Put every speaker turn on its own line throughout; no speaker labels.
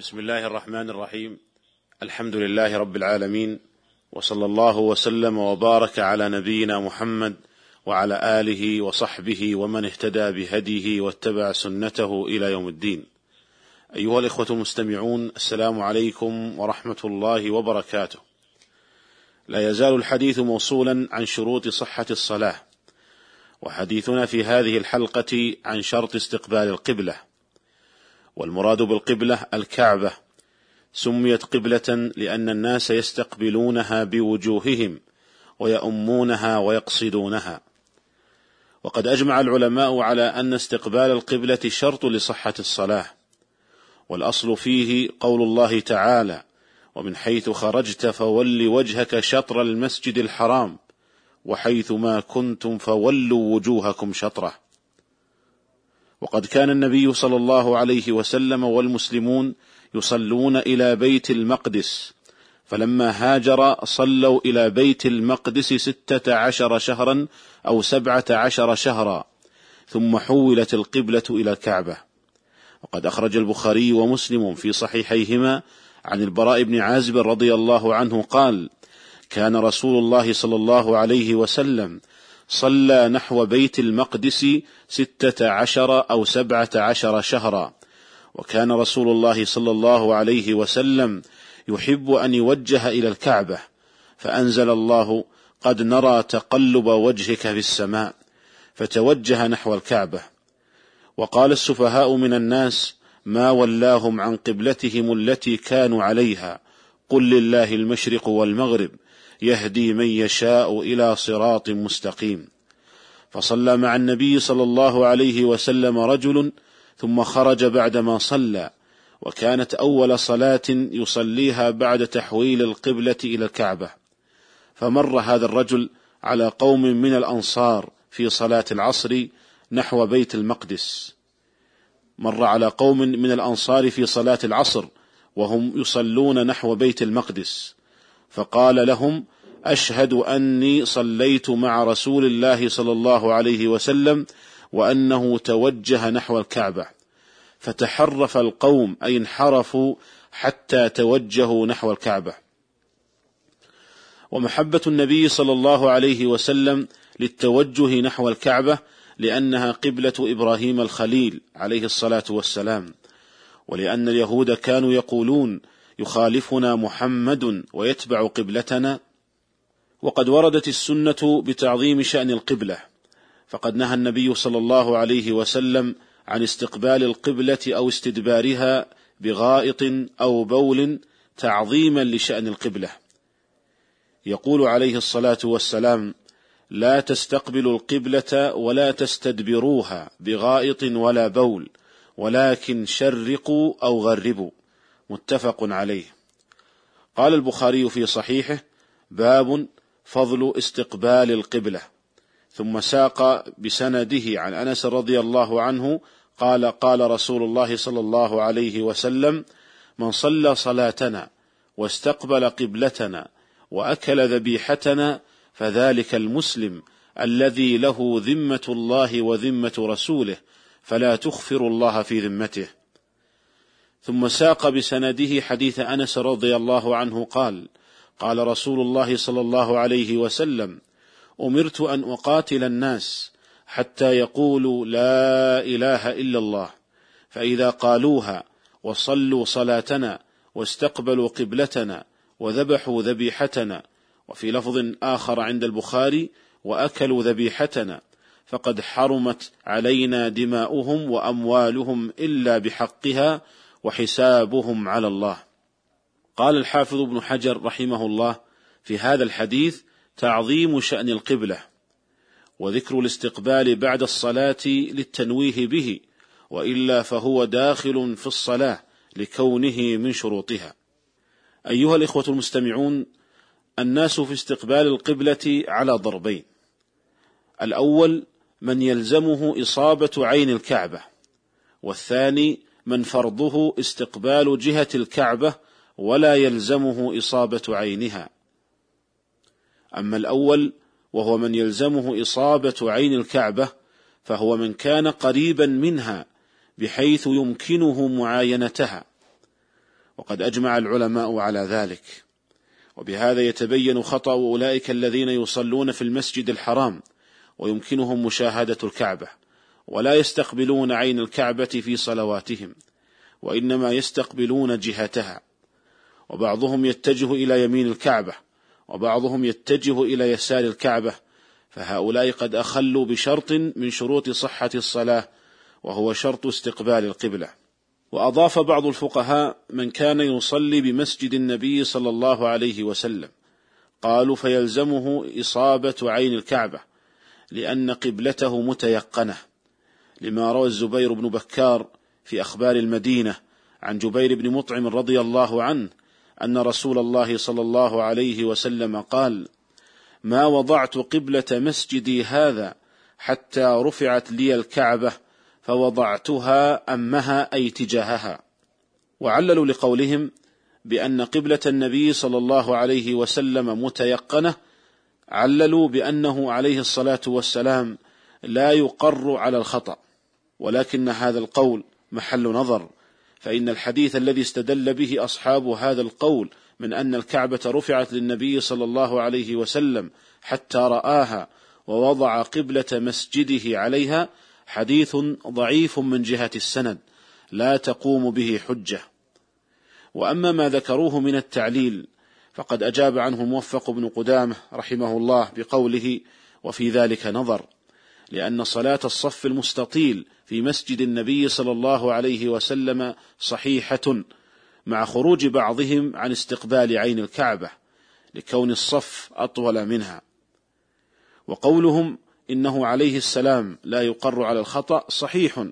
بسم الله الرحمن الرحيم. الحمد لله رب العالمين وصلى الله وسلم وبارك على نبينا محمد وعلى آله وصحبه ومن اهتدى بهديه واتبع سنته إلى يوم الدين. أيها الإخوة المستمعون السلام عليكم ورحمة الله وبركاته. لا يزال الحديث موصولا عن شروط صحة الصلاة وحديثنا في هذه الحلقة عن شرط استقبال القبلة. والمراد بالقبلة الكعبة. سميت قبلة لأن الناس يستقبلونها بوجوههم ويؤمونها ويقصدونها. وقد أجمع العلماء على أن استقبال القبلة شرط لصحة الصلاة والأصل فيه قول الله تعالى ومن حيث خرجت فول وجهك شطر المسجد الحرام وحيث ما كنتم فولوا وجوهكم شطره وقد كان النبي صلى الله عليه وسلم والمسلمون يصلون إلى بيت المقدس فلما هاجر صلوا إلى بيت المقدس ستة عشر شهرا أو سبعة عشر شهرا ثم حولت القبلة إلى الكعبة. وقد أخرج البخاري ومسلم في صحيحيهما عن البراء بن عازب رضي الله عنه قال كان رسول الله صلى الله عليه وسلم صلى نحو بيت المقدس ستة عشر أو سبعة عشر شهرا. وكان رسول الله صلى الله عليه وسلم يحب أن يوجه إلى الكعبة فأنزل الله قد نرى تقلب وجهك في السماء فتوجه نحو الكعبة. وقال السفهاء من الناس ما ولاهم عن قبلتهم التي كانوا عليها قل لله المشرق والمغرب يهدي من يشاء إلى صراط مستقيم. فصلى مع النبي صلى الله عليه وسلم رجل ثم خرج بعدما صلى وكانت أول صلاة يصليها بعد تحويل القبلة إلى الكعبة. فمر هذا الرجل على قوم من الأنصار في صلاة العصر نحو بيت المقدس. مر على قوم من الأنصار في صلاة العصر وهم يصلون نحو بيت المقدس. فقال لهم أشهد أني صليت مع رسول الله صلى الله عليه وسلم وأنه توجه نحو الكعبة. فتحرف القوم أي انحرفوا حتى توجهوا نحو الكعبة. ومحبة النبي صلى الله عليه وسلم للتوجه نحو الكعبة لأنها قبلة إبراهيم الخليل عليه الصلاة والسلام. ولأن اليهود كانوا يقولون يخالفنا محمد ويتبع قبلتنا. وقد وردت السنة بتعظيم شأن القبلة. فقد نهى النبي صلى الله عليه وسلم عن استقبال القبلة أو استدبارها بغائط أو بول تعظيما لشأن القبلة. يقول عليه الصلاة والسلام لا تستقبلوا القبلة ولا تستدبروها بغائط ولا بول ولكن شرقوا أو غربوا. متفق عليه. قال البخاري في صحيحه باب فضل استقبال القبلة. ثم ساق بسنده عن أنس رضي الله عنه قال قال رسول الله صلى الله عليه وسلم من صلى صلاتنا واستقبل قبلتنا وأكل ذبيحتنا فذلك المسلم الذي له ذمة الله وذمة رسوله فلا تخفر الله في ذمته ثم ساق بسنده حديث أنس رضي الله عنه قال قال رسول الله صلى الله عليه وسلم أمرت أن أقاتل الناس حتى يقولوا لا إله إلا الله فإذا قالوها وصلوا صلاتنا واستقبلوا قبلتنا وذبحوا ذبيحتنا وفي لفظ آخر عند البخاري وأكلوا ذبيحتنا فقد حرمت علينا دماؤهم وأموالهم إلا بحقها وحسابهم على الله. قال الحافظ ابن حجر رحمه الله في هذا الحديث تعظيم شأن القبلة وذكر الاستقبال بعد الصلاة للتنويه به وإلا فهو داخل في الصلاة لكونه من شروطها. أيها الإخوة المستمعون الناس في استقبال القبلة على ضربين. الأول من يلزمه إصابة عين الكعبة والثاني من فرضه استقبال جهة الكعبة ولا يلزمه إصابة عينها. أما الأول وهو من يلزمه إصابة عين الكعبة فهو من كان قريبا منها بحيث يمكنه معاينتها. وقد أجمع العلماء على ذلك. وبهذا يتبين خطأ أولئك الذين يصلون في المسجد الحرام ويمكنهم مشاهدة الكعبة. ولا يستقبلون عين الكعبة في صلواتهم وإنما يستقبلون جهتها. وبعضهم يتجه إلى يمين الكعبة وبعضهم يتجه إلى يسار الكعبة فهؤلاء قد أخلوا بشرط من شروط صحة الصلاة وهو شرط استقبال القبلة. وأضاف بعض الفقهاء من كان يصلي بمسجد النبي صلى الله عليه وسلم. قالوا فيلزمه إصابة عين الكعبة لأن قبلته متيقنة. لما روى الزبير بن بكار في أخبار المدينة عن جبير بن مطعم رضي الله عنه أن رسول الله صلى الله عليه وسلم قال: ما وضعت قبلة مسجدي هذا حتى رفعت لي الكعبة فوضعتها أمها أي تجاهها وعللوا لقولهم بأن قبلة النبي صلى الله عليه وسلم متيقنة عللوا بأنه عليه الصلاة والسلام لا يقر على الخطأ. ولكن هذا القول محل نظر فإن الحديث الذي استدل به أصحاب هذا القول من أن الكعبة رفعت للنبي صلى الله عليه وسلم حتى رآها ووضع قبلة مسجده عليها حديث ضعيف من جهة السند لا تقوم به حجة. وأما ما ذكروه من التعليل فقد أجاب عنه موفق بن قدامة رحمه الله بقوله وفي ذلك نظر لأن صلاة الصف المستطيل في مسجد النبي صلى الله عليه وسلم صحيحة مع خروج بعضهم عن استقبال عين الكعبة لكون الصف أطول منها. وقولهم إنه عليه السلام لا يقر على الخطأ صحيح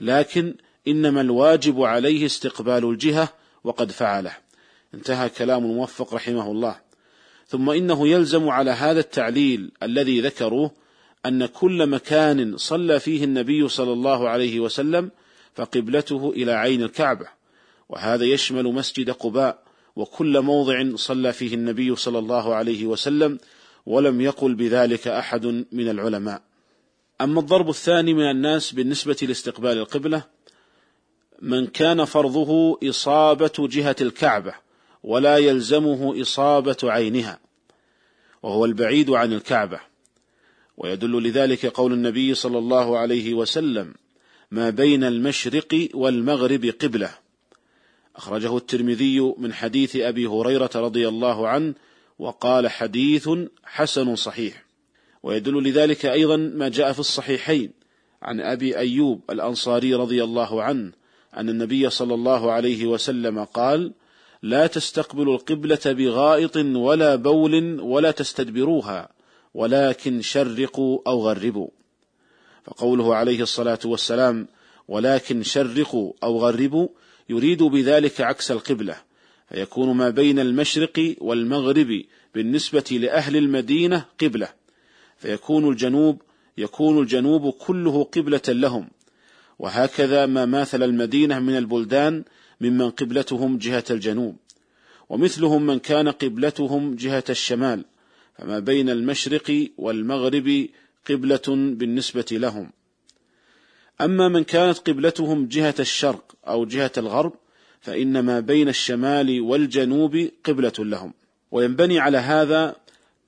لكن إنما الواجب عليه استقبال الجهة وقد فعله. انتهى كلام الموفق رحمه الله. ثم إنه يلزم على هذا التعليل الذي ذكروه أن كل مكان صلى فيه النبي صلى الله عليه وسلم فقبلته إلى عين الكعبة وهذا يشمل مسجد قباء وكل موضع صلى فيه النبي صلى الله عليه وسلم ولم يقل بذلك أحد من العلماء. أما الضرب الثاني من الناس بالنسبة لاستقبال القبلة من كان فرضه إصابة جهة الكعبة ولا يلزمه إصابة عينها وهو البعيد عن الكعبة. ويدل لذلك قول النبي صلى الله عليه وسلم ما بين المشرق والمغرب قبلة أخرجه الترمذي من حديث أبي هريرة رضي الله عنه وقال حديث حسن صحيح ويدل لذلك أيضا ما جاء في الصحيحين عن أبي أيوب الأنصاري رضي الله عنه أن النبي صلى الله عليه وسلم قال لا تستقبلوا القبلة بغائط ولا بول ولا تستدبروها ولكن شرقوا أو غربوا. فقوله عليه الصلاة والسلام ولكن شرقوا أو غربوا يريد بذلك عكس القبلة فيكون ما بين المشرق والمغرب بالنسبة لأهل المدينة قبلة فيكون الجنوب يكون الجنوب كله قبلة لهم. وهكذا ما ماثل المدينة من البلدان ممن قبلتهم جهة الجنوب ومثلهم من كان قبلتهم جهة الشمال. فما بين المشرق والمغرب قبلة بالنسبة لهم. أما من كانت قبلتهم جهة الشرق أو جهة الغرب فإن ما بين الشمال والجنوب قبلة لهم. وينبني على هذا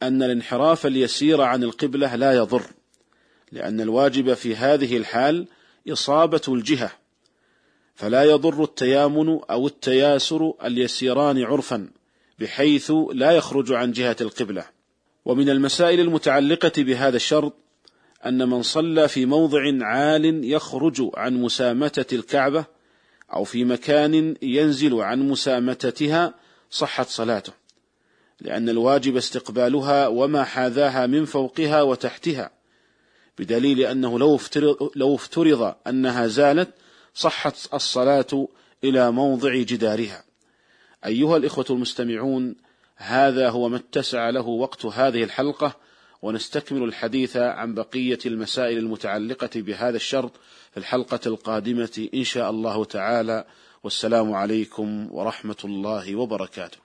أن الانحراف اليسير عن القبلة لا يضر لأن الواجب في هذه الحال إصابة الجهة. فلا يضر التيامن أو التياسر اليسيران عرفا بحيث لا يخرج عن جهة القبلة. ومن المسائل المتعلقة بهذا الشرط أن من صلى في موضع عال يخرج عن مسامتة الكعبة أو في مكان ينزل عن مسامتتها صحت صلاته لأن الواجب استقبالها وما حاذاها من فوقها وتحتها بدليل أنه لو افترض, لو افترض أنها زالت صحت الصلاة إلى موضع جدارها. أيها الإخوة المستمعون هذا هو ما اتسع له وقت هذه الحلقة ونستكمل الحديث عن بقية المسائل المتعلقة بهذا الشرط في الحلقة القادمة إن شاء الله تعالى. والسلام عليكم ورحمة الله وبركاته.